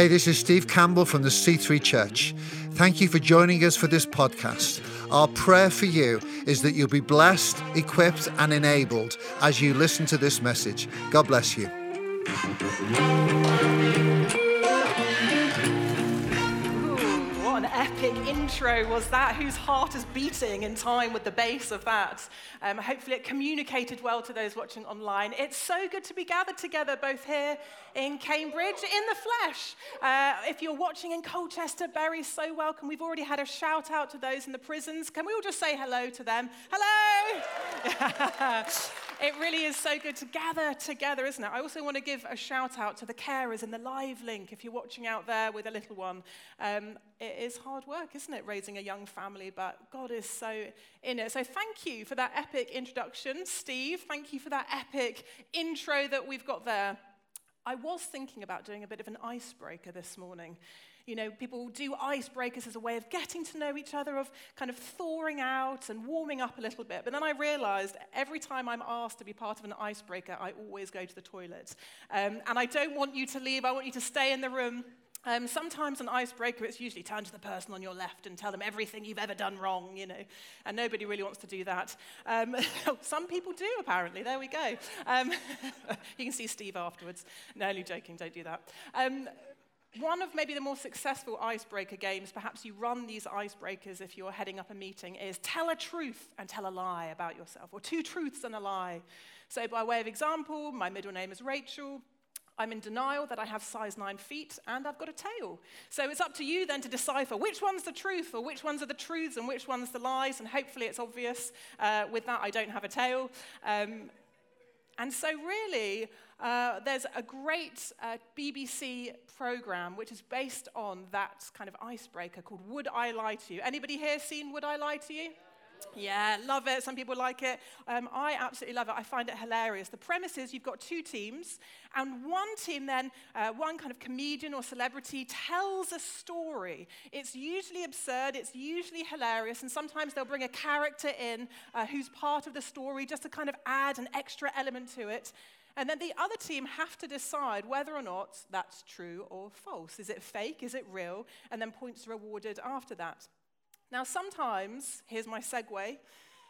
Hey, this is Steve Campbell from the C3 Church. Thank you for joining us for this podcast. Our prayer for you is that you'll be blessed, equipped, and enabled as you listen to this message. God bless you. Was that, whose heart is beating in time with the bass of that. Um, hopefully, it communicated well to those watching online. It's so good to be gathered together, both here in Cambridge, in the flesh. Uh, if you're watching in Colchester, Bury, so welcome. We've already had a shout out to those in the prisons. Can we all just say hello to them? Hello! It really is so good to gather together, isn't it? I also want to give a shout out to the carers in the live link. If you're watching out there with a little one, um, it is hard work, isn't it, raising a young family? But God is so in it. So thank you for that epic introduction, Steve. Thank you for that epic intro that we've got there. I was thinking about doing a bit of an icebreaker this morning. You know, people do icebreakers as a way of getting to know each other, of kind of thawing out and warming up a little bit. But then I realized every time I'm asked to be part of an icebreaker, I always go to the toilet. Um, and I don't want you to leave, I want you to stay in the room. Um, sometimes an icebreaker, it's usually turn to the person on your left and tell them everything you've ever done wrong, you know, and nobody really wants to do that. Um, some people do, apparently. There we go. Um, you can see Steve afterwards. No, only joking, don't do that. One of maybe the more successful icebreaker games, perhaps you run these icebreakers if you're heading up a meeting, is tell a truth and tell a lie about yourself, or two truths and a lie. So, by way of example, my middle name is Rachel. I'm in denial that I have size 9 feet and I've got a tail. So it's up to you then to decipher which one's the truth or which ones are the truths and which one's the lies. And hopefully it's obvious uh, with that I don't have a tail. Um, and so, really, uh, there's a great uh, BBC program which is based on that kind of icebreaker called Would I Lie to You? Anybody here seen Would I Lie to You? Yeah, love it. Some people like it. Um, I absolutely love it. I find it hilarious. The premise is you've got two teams, and one team then, uh, one kind of comedian or celebrity tells a story. It's usually absurd, it's usually hilarious, and sometimes they'll bring a character in uh, who's part of the story just to kind of add an extra element to it. And then the other team have to decide whether or not that's true or false. Is it fake? Is it real? And then points are awarded after that. Now, sometimes, here's my segue.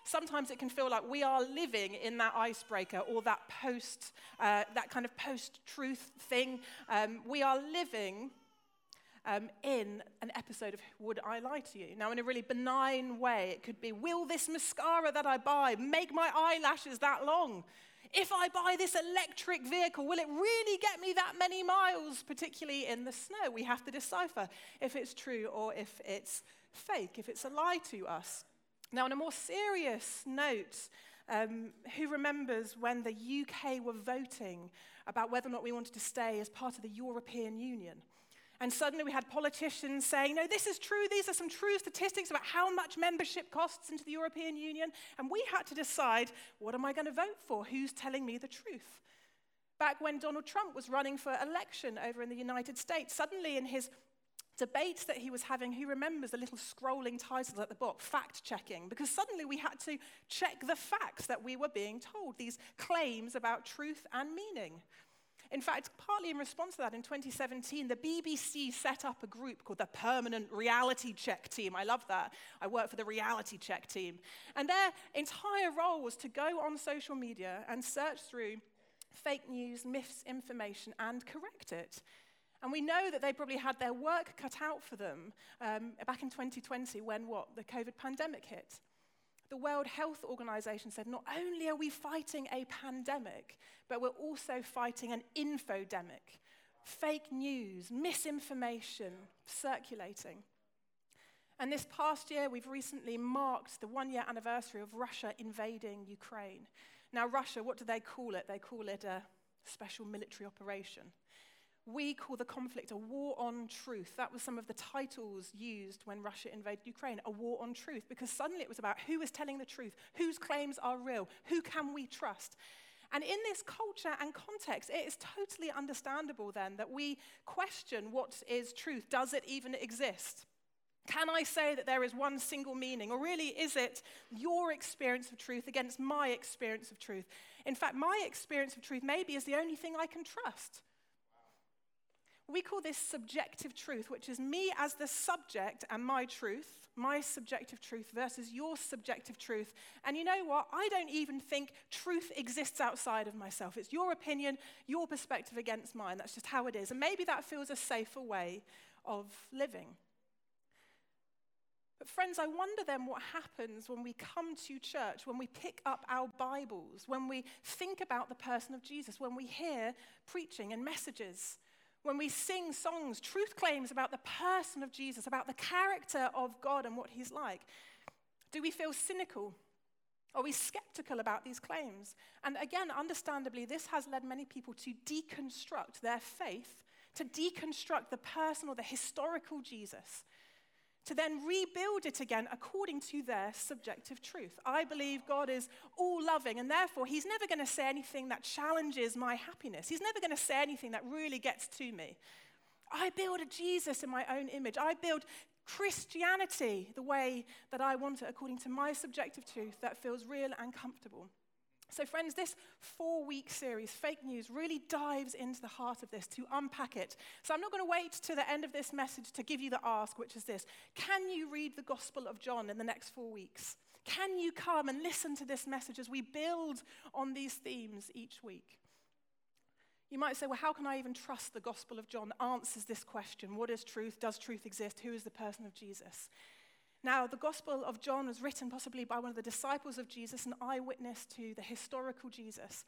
Sometimes it can feel like we are living in that icebreaker or that post, uh, that kind of post-truth thing. Um, we are living um, in an episode of Would I Lie to You? Now, in a really benign way, it could be Will this mascara that I buy make my eyelashes that long? If I buy this electric vehicle, will it really get me that many miles, particularly in the snow? We have to decipher if it's true or if it's fake, if it's a lie to us. Now, on a more serious note, um, who remembers when the UK were voting about whether or not we wanted to stay as part of the European Union? And suddenly we had politicians saying, no, this is true. These are some true statistics about how much membership costs into the European Union. And we had to decide, what am I going to vote for? Who's telling me the truth? Back when Donald Trump was running for election over in the United States, suddenly in his debates that he was having, who remembers the little scrolling titles at the bottom, fact checking? Because suddenly we had to check the facts that we were being told, these claims about truth and meaning. In fact, partly in response to that, in 2017, the BBC set up a group called the Permanent Reality Check Team. I love that. I work for the Reality Check Team. And their entire role was to go on social media and search through fake news, misinformation, and correct it. And we know that they probably had their work cut out for them um, back in 2020 when what? The COVID pandemic hit the World Health Organization said not only are we fighting a pandemic, but we're also fighting an infodemic fake news, misinformation circulating. And this past year, we've recently marked the one year anniversary of Russia invading Ukraine. Now, Russia, what do they call it? They call it a special military operation. We call the conflict a war on truth. That was some of the titles used when Russia invaded Ukraine, a war on truth, because suddenly it was about who is telling the truth, whose claims are real, who can we trust. And in this culture and context, it is totally understandable then that we question what is truth. Does it even exist? Can I say that there is one single meaning? Or really, is it your experience of truth against my experience of truth? In fact, my experience of truth maybe is the only thing I can trust. We call this subjective truth, which is me as the subject and my truth, my subjective truth versus your subjective truth. And you know what? I don't even think truth exists outside of myself. It's your opinion, your perspective against mine. That's just how it is. And maybe that feels a safer way of living. But, friends, I wonder then what happens when we come to church, when we pick up our Bibles, when we think about the person of Jesus, when we hear preaching and messages, when we sing songs, truth claims about the person of Jesus, about the character of God and what he's like. Do we feel cynical? Are we skeptical about these claims? And again, understandably, this has led many people to deconstruct their faith, to deconstruct the person or the historical Jesus to then rebuild it again according to their subjective truth. I believe God is all loving, and therefore, He's never going to say anything that challenges my happiness. He's never going to say anything that really gets to me. I build a Jesus in my own image. I build Christianity the way that I want it, according to my subjective truth that feels real and comfortable. So, friends, this four week series, Fake News, really dives into the heart of this to unpack it. So, I'm not going to wait to the end of this message to give you the ask, which is this Can you read the Gospel of John in the next four weeks? Can you come and listen to this message as we build on these themes each week? You might say, well, how can I even trust the Gospel of John answers this question? What is truth? Does truth exist? Who is the person of Jesus? Now, the Gospel of John was written possibly by one of the disciples of Jesus, an eyewitness to the historical Jesus.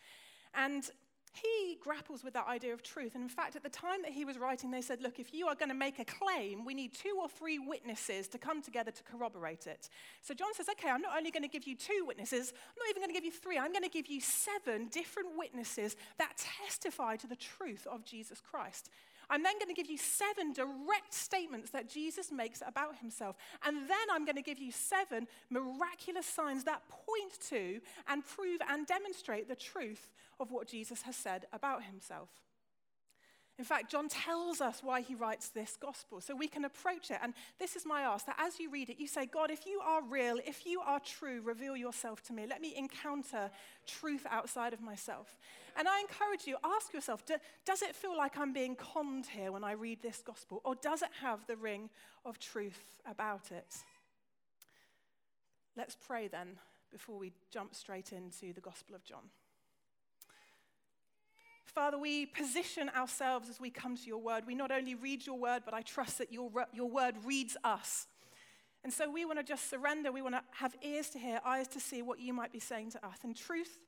And he grapples with that idea of truth. And in fact, at the time that he was writing, they said, Look, if you are going to make a claim, we need two or three witnesses to come together to corroborate it. So John says, Okay, I'm not only going to give you two witnesses, I'm not even going to give you three, I'm going to give you seven different witnesses that testify to the truth of Jesus Christ. I'm then going to give you seven direct statements that Jesus makes about himself. And then I'm going to give you seven miraculous signs that point to and prove and demonstrate the truth of what Jesus has said about himself. In fact, John tells us why he writes this gospel, so we can approach it. And this is my ask that as you read it, you say, God, if you are real, if you are true, reveal yourself to me. Let me encounter truth outside of myself. And I encourage you, ask yourself, do, does it feel like I'm being conned here when I read this gospel? Or does it have the ring of truth about it? Let's pray then before we jump straight into the Gospel of John. Father, we position ourselves as we come to your word. We not only read your word, but I trust that your, your word reads us. And so we want to just surrender. We want to have ears to hear, eyes to see what you might be saying to us. And truth,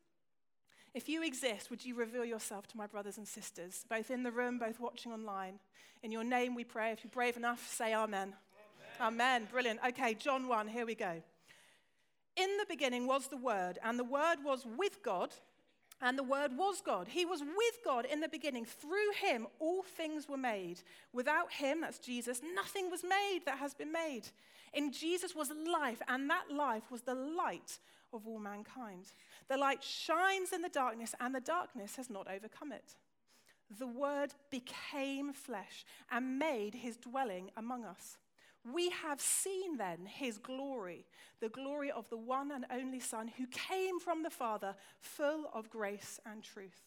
if you exist, would you reveal yourself to my brothers and sisters, both in the room, both watching online? In your name we pray. If you're brave enough, say amen. Amen. amen. Brilliant. Okay, John 1, here we go. In the beginning was the Word, and the Word was with God and the Word was God. He was with God in the beginning. Through him, all things were made. Without him, that's Jesus, nothing was made that has been made. In Jesus was life, and that life was the light of all mankind. The light shines in the darkness, and the darkness has not overcome it. The Word became flesh and made his dwelling among us. We have seen then his glory, the glory of the one and only Son who came from the Father, full of grace and truth.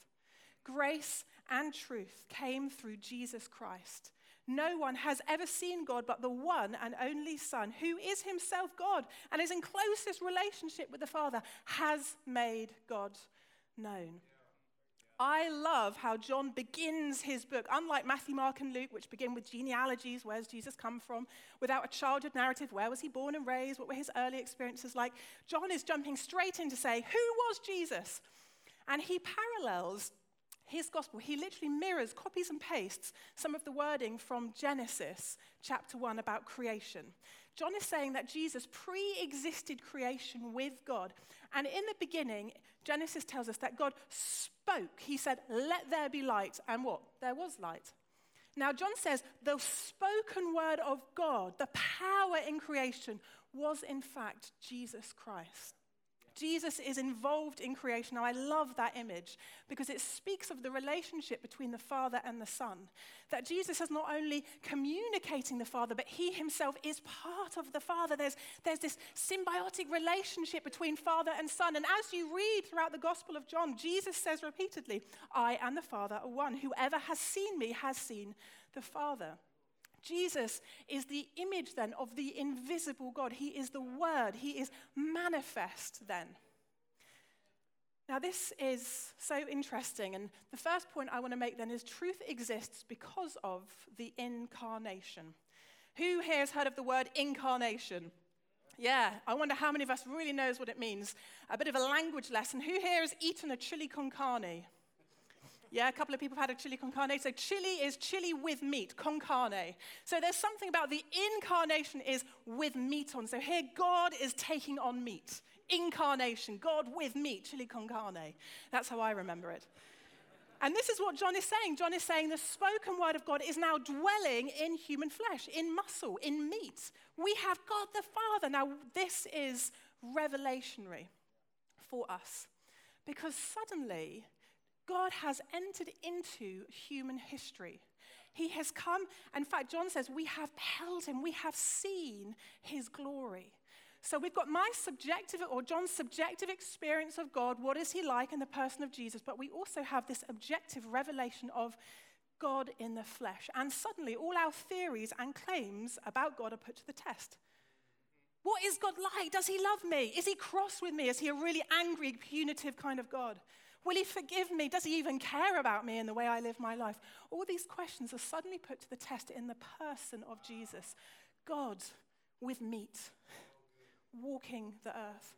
Grace and truth came through Jesus Christ. No one has ever seen God but the one and only Son, who is himself God and is in closest relationship with the Father, has made God known. I love how John begins his book, unlike Matthew, Mark, and Luke, which begin with genealogies where's Jesus come from, without a childhood narrative where was he born and raised, what were his early experiences like. John is jumping straight in to say, Who was Jesus? And he parallels his gospel. He literally mirrors, copies, and pastes some of the wording from Genesis chapter 1 about creation. John is saying that Jesus pre existed creation with God. And in the beginning, Genesis tells us that God spoke. He said, Let there be light. And what? There was light. Now, John says the spoken word of God, the power in creation, was in fact Jesus Christ. Jesus is involved in creation. Now, I love that image because it speaks of the relationship between the Father and the Son. That Jesus is not only communicating the Father, but he himself is part of the Father. There's, there's this symbiotic relationship between Father and Son. And as you read throughout the Gospel of John, Jesus says repeatedly, I and the Father are one. Whoever has seen me has seen the Father. Jesus is the image then of the invisible God. He is the Word. He is manifest then. Now, this is so interesting. And the first point I want to make then is truth exists because of the incarnation. Who here has heard of the word incarnation? Yeah, I wonder how many of us really knows what it means. A bit of a language lesson. Who here has eaten a chili con carne? Yeah, a couple of people have had a chili con carne. So chili is chili with meat, con carne. So there's something about the incarnation is with meat on. So here God is taking on meat. Incarnation, God with meat, chili con carne. That's how I remember it. And this is what John is saying. John is saying the spoken word of God is now dwelling in human flesh, in muscle, in meat. We have God the Father. Now, this is revelationary for us because suddenly God has entered into human history. He has come, in fact, John says, we have beheld him, we have seen his glory. So we've got my subjective, or John's subjective experience of God. What is he like in the person of Jesus? But we also have this objective revelation of God in the flesh. And suddenly, all our theories and claims about God are put to the test. What is God like? Does he love me? Is he cross with me? Is he a really angry, punitive kind of God? Will he forgive me? Does he even care about me and the way I live my life? All these questions are suddenly put to the test in the person of Jesus God with meat, walking the earth.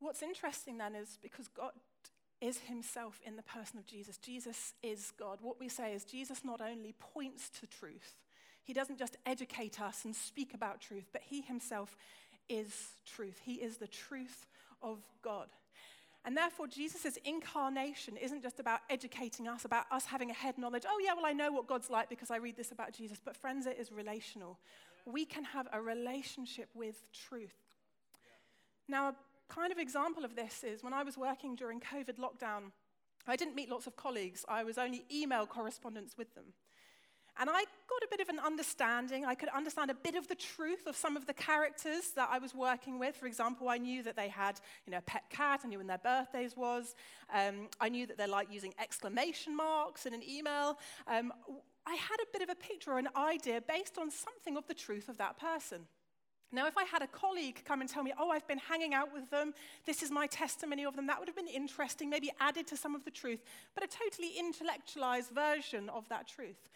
What's interesting then is because God is himself in the person of Jesus. Jesus is God. What we say is Jesus not only points to truth, he doesn't just educate us and speak about truth, but he himself is truth. He is the truth of God. And therefore, Jesus' incarnation isn't just about educating us, about us having a head knowledge. Oh, yeah, well, I know what God's like because I read this about Jesus. But, friends, it is relational. We can have a relationship with truth. Now, a kind of example of this is when I was working during COVID lockdown, I didn't meet lots of colleagues, I was only email correspondence with them. And I got a bit of an understanding. I could understand a bit of the truth of some of the characters that I was working with. For example, I knew that they had you know, a pet cat. I knew when their birthdays was. Um, I knew that they liked using exclamation marks in an email. Um, I had a bit of a picture or an idea based on something of the truth of that person. Now, if I had a colleague come and tell me, oh, I've been hanging out with them, this is my testimony of them, that would have been interesting, maybe added to some of the truth, but a totally intellectualized version of that truth.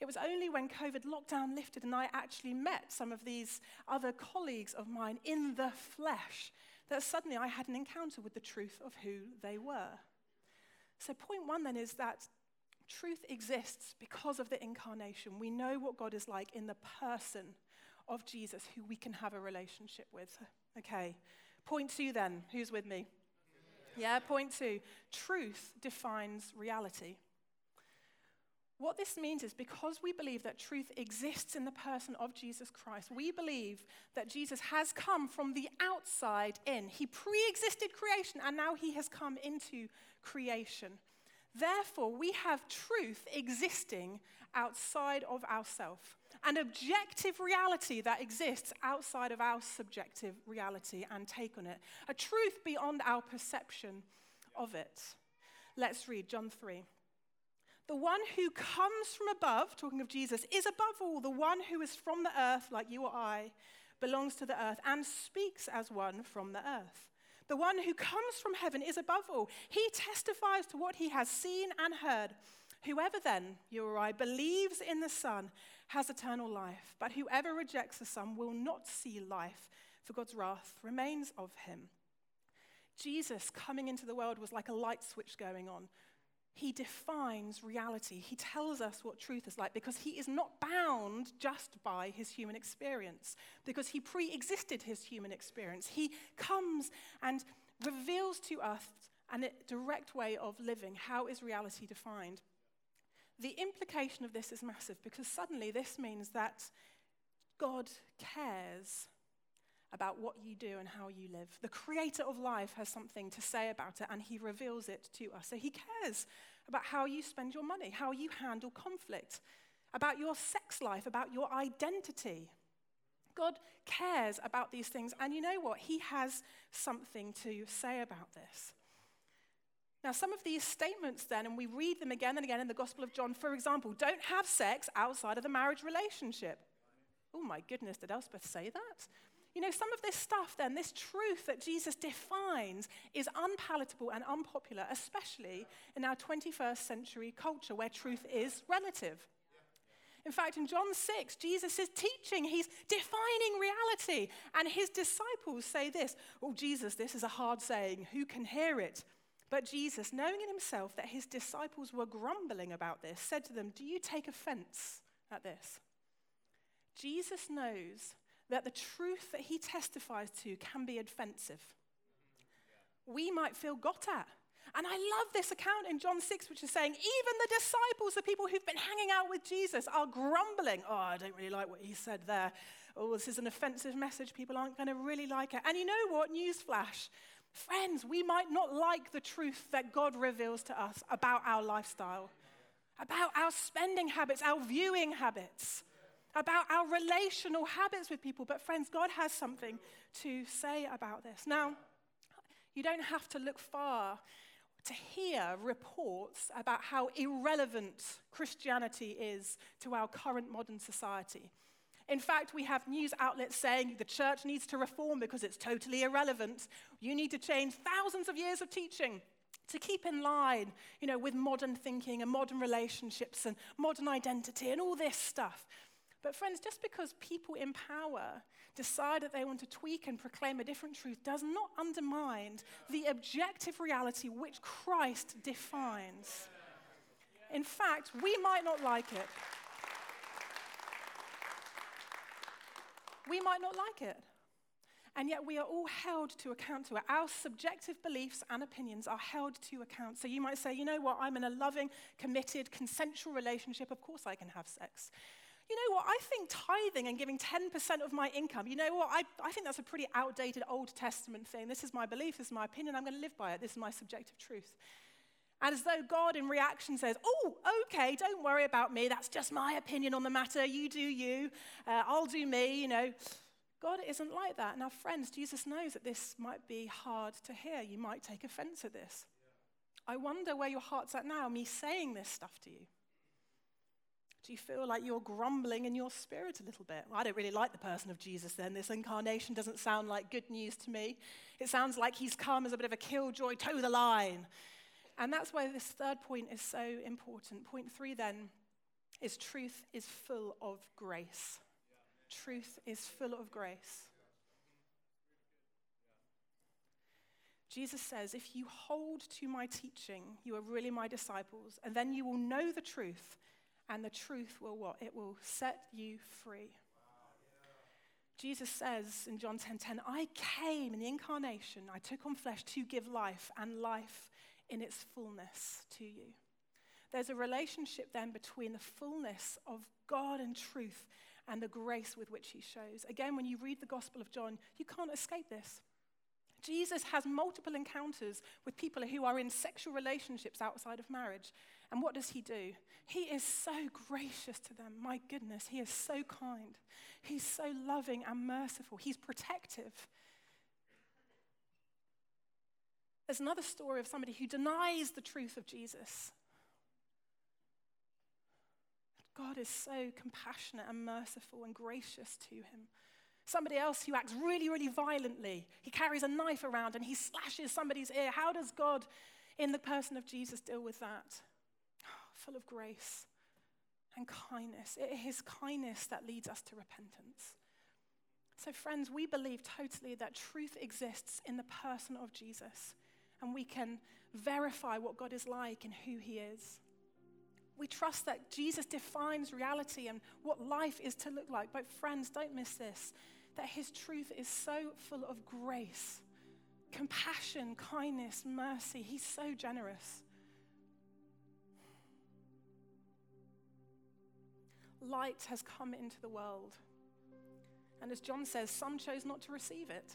It was only when COVID lockdown lifted and I actually met some of these other colleagues of mine in the flesh that suddenly I had an encounter with the truth of who they were. So, point one then is that truth exists because of the incarnation. We know what God is like in the person of Jesus, who we can have a relationship with. Okay. Point two then. Who's with me? Yeah, point two. Truth defines reality. What this means is because we believe that truth exists in the person of Jesus Christ, we believe that Jesus has come from the outside in. He pre existed creation and now he has come into creation. Therefore, we have truth existing outside of ourselves, an objective reality that exists outside of our subjective reality and take on it, a truth beyond our perception of it. Let's read John 3. The one who comes from above, talking of Jesus, is above all. The one who is from the earth, like you or I, belongs to the earth and speaks as one from the earth. The one who comes from heaven is above all. He testifies to what he has seen and heard. Whoever then, you or I, believes in the Son has eternal life, but whoever rejects the Son will not see life, for God's wrath remains of him. Jesus coming into the world was like a light switch going on he defines reality. He tells us what truth is like because he is not bound just by his human experience, because he pre existed his human experience. He comes and reveals to us a direct way of living. How is reality defined? The implication of this is massive because suddenly this means that God cares about what you do and how you live. The creator of life has something to say about it and he reveals it to us. So he cares about how you spend your money, how you handle conflict, about your sex life, about your identity. God cares about these things. And you know what? He has something to say about this. Now, some of these statements, then, and we read them again and again in the Gospel of John, for example, don't have sex outside of the marriage relationship. Oh my goodness, did Elspeth say that? You know, some of this stuff, then, this truth that Jesus defines, is unpalatable and unpopular, especially in our 21st century culture where truth is relative. In fact, in John 6, Jesus is teaching, he's defining reality. And his disciples say this Oh, Jesus, this is a hard saying. Who can hear it? But Jesus, knowing in himself that his disciples were grumbling about this, said to them, Do you take offense at this? Jesus knows that the truth that he testifies to can be offensive. We might feel got at. And I love this account in John 6, which is saying, even the disciples, the people who've been hanging out with Jesus, are grumbling. Oh, I don't really like what he said there. Oh, this is an offensive message. People aren't going to really like it. And you know what? Newsflash. Friends, we might not like the truth that God reveals to us about our lifestyle, about our spending habits, our viewing habits about our relational habits with people. But, friends, God has something to say about this. Now, you don't have to look far to hear reports about how irrelevant Christianity is to our current modern society. In fact, we have news outlets saying the church needs to reform because it's totally irrelevant. You need to change thousands of years of teaching to keep in line, you know, with modern thinking and modern relationships and modern identity and all this stuff. But, friends, just because people in power decide that they want to tweak and proclaim a different truth does not undermine the objective reality which Christ defines. In fact, we might not like it. We might not like it. And yet, we are all held to account to it. Our subjective beliefs and opinions are held to account. So, you might say, you know what, I'm in a loving, committed, consensual relationship. Of course, I can have sex you know what, I think tithing and giving 10% of my income, you know what, I, I think that's a pretty outdated Old Testament thing. This is my belief, this is my opinion, I'm going to live by it, this is my subjective truth. And as though God in reaction says, Oh, okay, don't worry about me, that's just my opinion on the matter, you do you, uh, I'll do me, you know. God isn't like that. Now, friends, Jesus knows that this might be hard to hear. You might take offense at this. I wonder where your heart's at now, me saying this stuff to you. Do you feel like you're grumbling in your spirit a little bit? Well, I don't really like the person of Jesus then. This incarnation doesn't sound like good news to me. It sounds like he's come as a bit of a killjoy, toe the line. And that's why this third point is so important. Point three then is truth is full of grace. Truth is full of grace. Jesus says, If you hold to my teaching, you are really my disciples, and then you will know the truth, and the truth will what? It will set you free. Jesus says in John 10:10, 10, 10, I came in the incarnation, I took on flesh to give life and life in its fullness to you. There's a relationship then between the fullness of God and truth and the grace with which he shows. Again, when you read the Gospel of John, you can't escape this. Jesus has multiple encounters with people who are in sexual relationships outside of marriage. And what does he do? He is so gracious to them. My goodness, he is so kind. He's so loving and merciful. He's protective. There's another story of somebody who denies the truth of Jesus. God is so compassionate and merciful and gracious to him. Somebody else who acts really, really violently. He carries a knife around and he slashes somebody's ear. How does God, in the person of Jesus, deal with that? Full of grace and kindness. It is kindness that leads us to repentance. So, friends, we believe totally that truth exists in the person of Jesus, and we can verify what God is like and who he is. We trust that Jesus defines reality and what life is to look like. But, friends, don't miss this that his truth is so full of grace, compassion, kindness, mercy. He's so generous. Light has come into the world. And as John says, some chose not to receive it.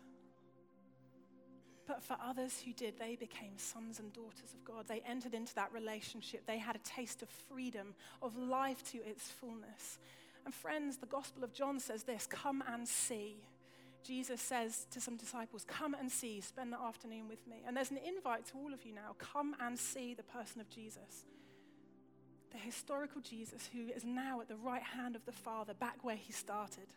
But for others who did, they became sons and daughters of God. They entered into that relationship. They had a taste of freedom, of life to its fullness. And friends, the Gospel of John says this come and see. Jesus says to some disciples, Come and see, spend the afternoon with me. And there's an invite to all of you now come and see the person of Jesus. The historical Jesus who is now at the right hand of the Father, back where he started.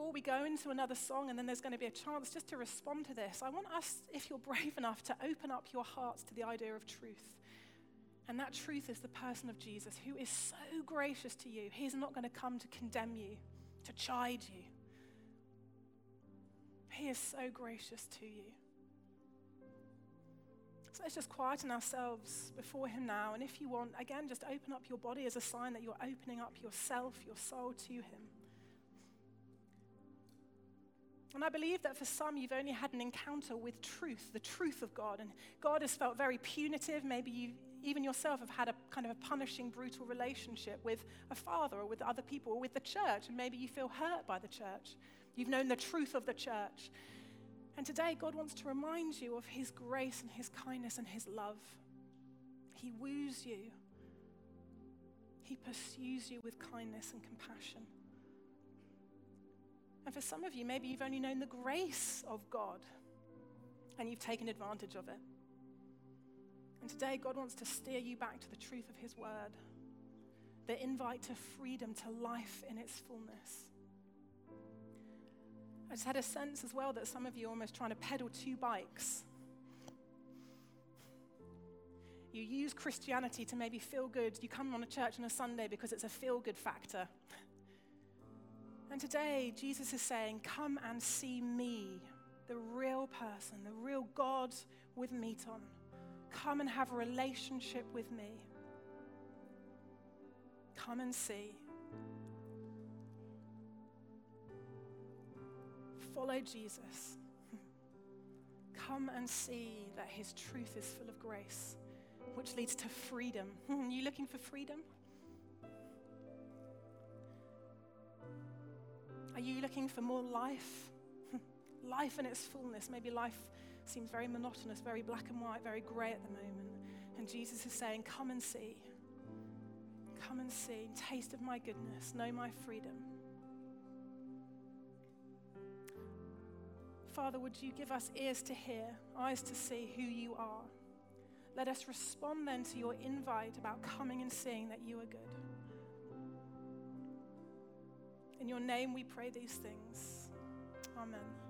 before we go into another song, and then there's going to be a chance just to respond to this, I want us, if you're brave enough, to open up your hearts to the idea of truth. And that truth is the person of Jesus, who is so gracious to you. He's not going to come to condemn you, to chide you. He is so gracious to you. Let's just quieten ourselves before Him now. And if you want, again, just open up your body as a sign that you're opening up yourself, your soul to Him. And I believe that for some, you've only had an encounter with truth, the truth of God. And God has felt very punitive. Maybe you, even yourself, have had a kind of a punishing, brutal relationship with a father or with other people or with the church. And maybe you feel hurt by the church. You've known the truth of the church. And today, God wants to remind you of His grace and His kindness and His love. He woos you, He pursues you with kindness and compassion. And for some of you, maybe you've only known the grace of God and you've taken advantage of it. And today, God wants to steer you back to the truth of His word, the invite to freedom, to life in its fullness. I just had a sense as well that some of you are almost trying to pedal two bikes. You use Christianity to maybe feel good. You come on a church on a Sunday because it's a feel good factor. And today, Jesus is saying, Come and see me, the real person, the real God with meat on. Come and have a relationship with me. Come and see. Follow Jesus. Come and see that his truth is full of grace, which leads to freedom. you looking for freedom? Are you looking for more life? life in its fullness. Maybe life seems very monotonous, very black and white, very grey at the moment. And Jesus is saying, Come and see. Come and see. Taste of my goodness. Know my freedom. Father, would you give us ears to hear, eyes to see who you are? Let us respond then to your invite about coming and seeing that you are good. In your name we pray these things. Amen.